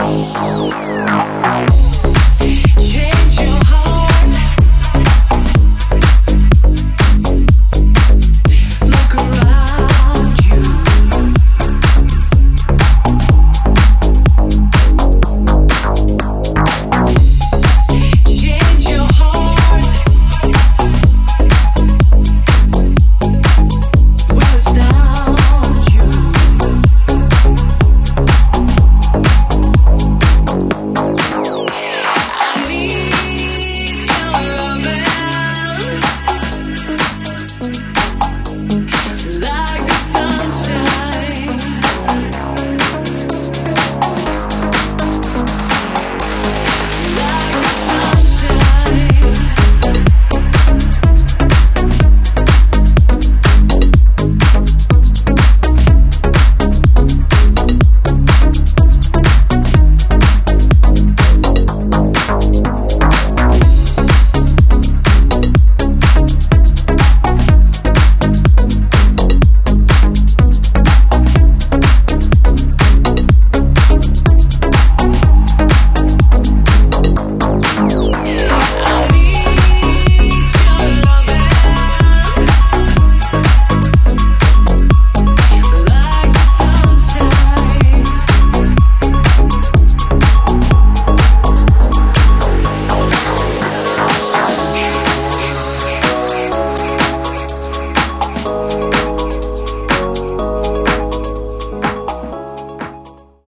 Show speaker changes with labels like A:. A: Oh, oh, oh, oh.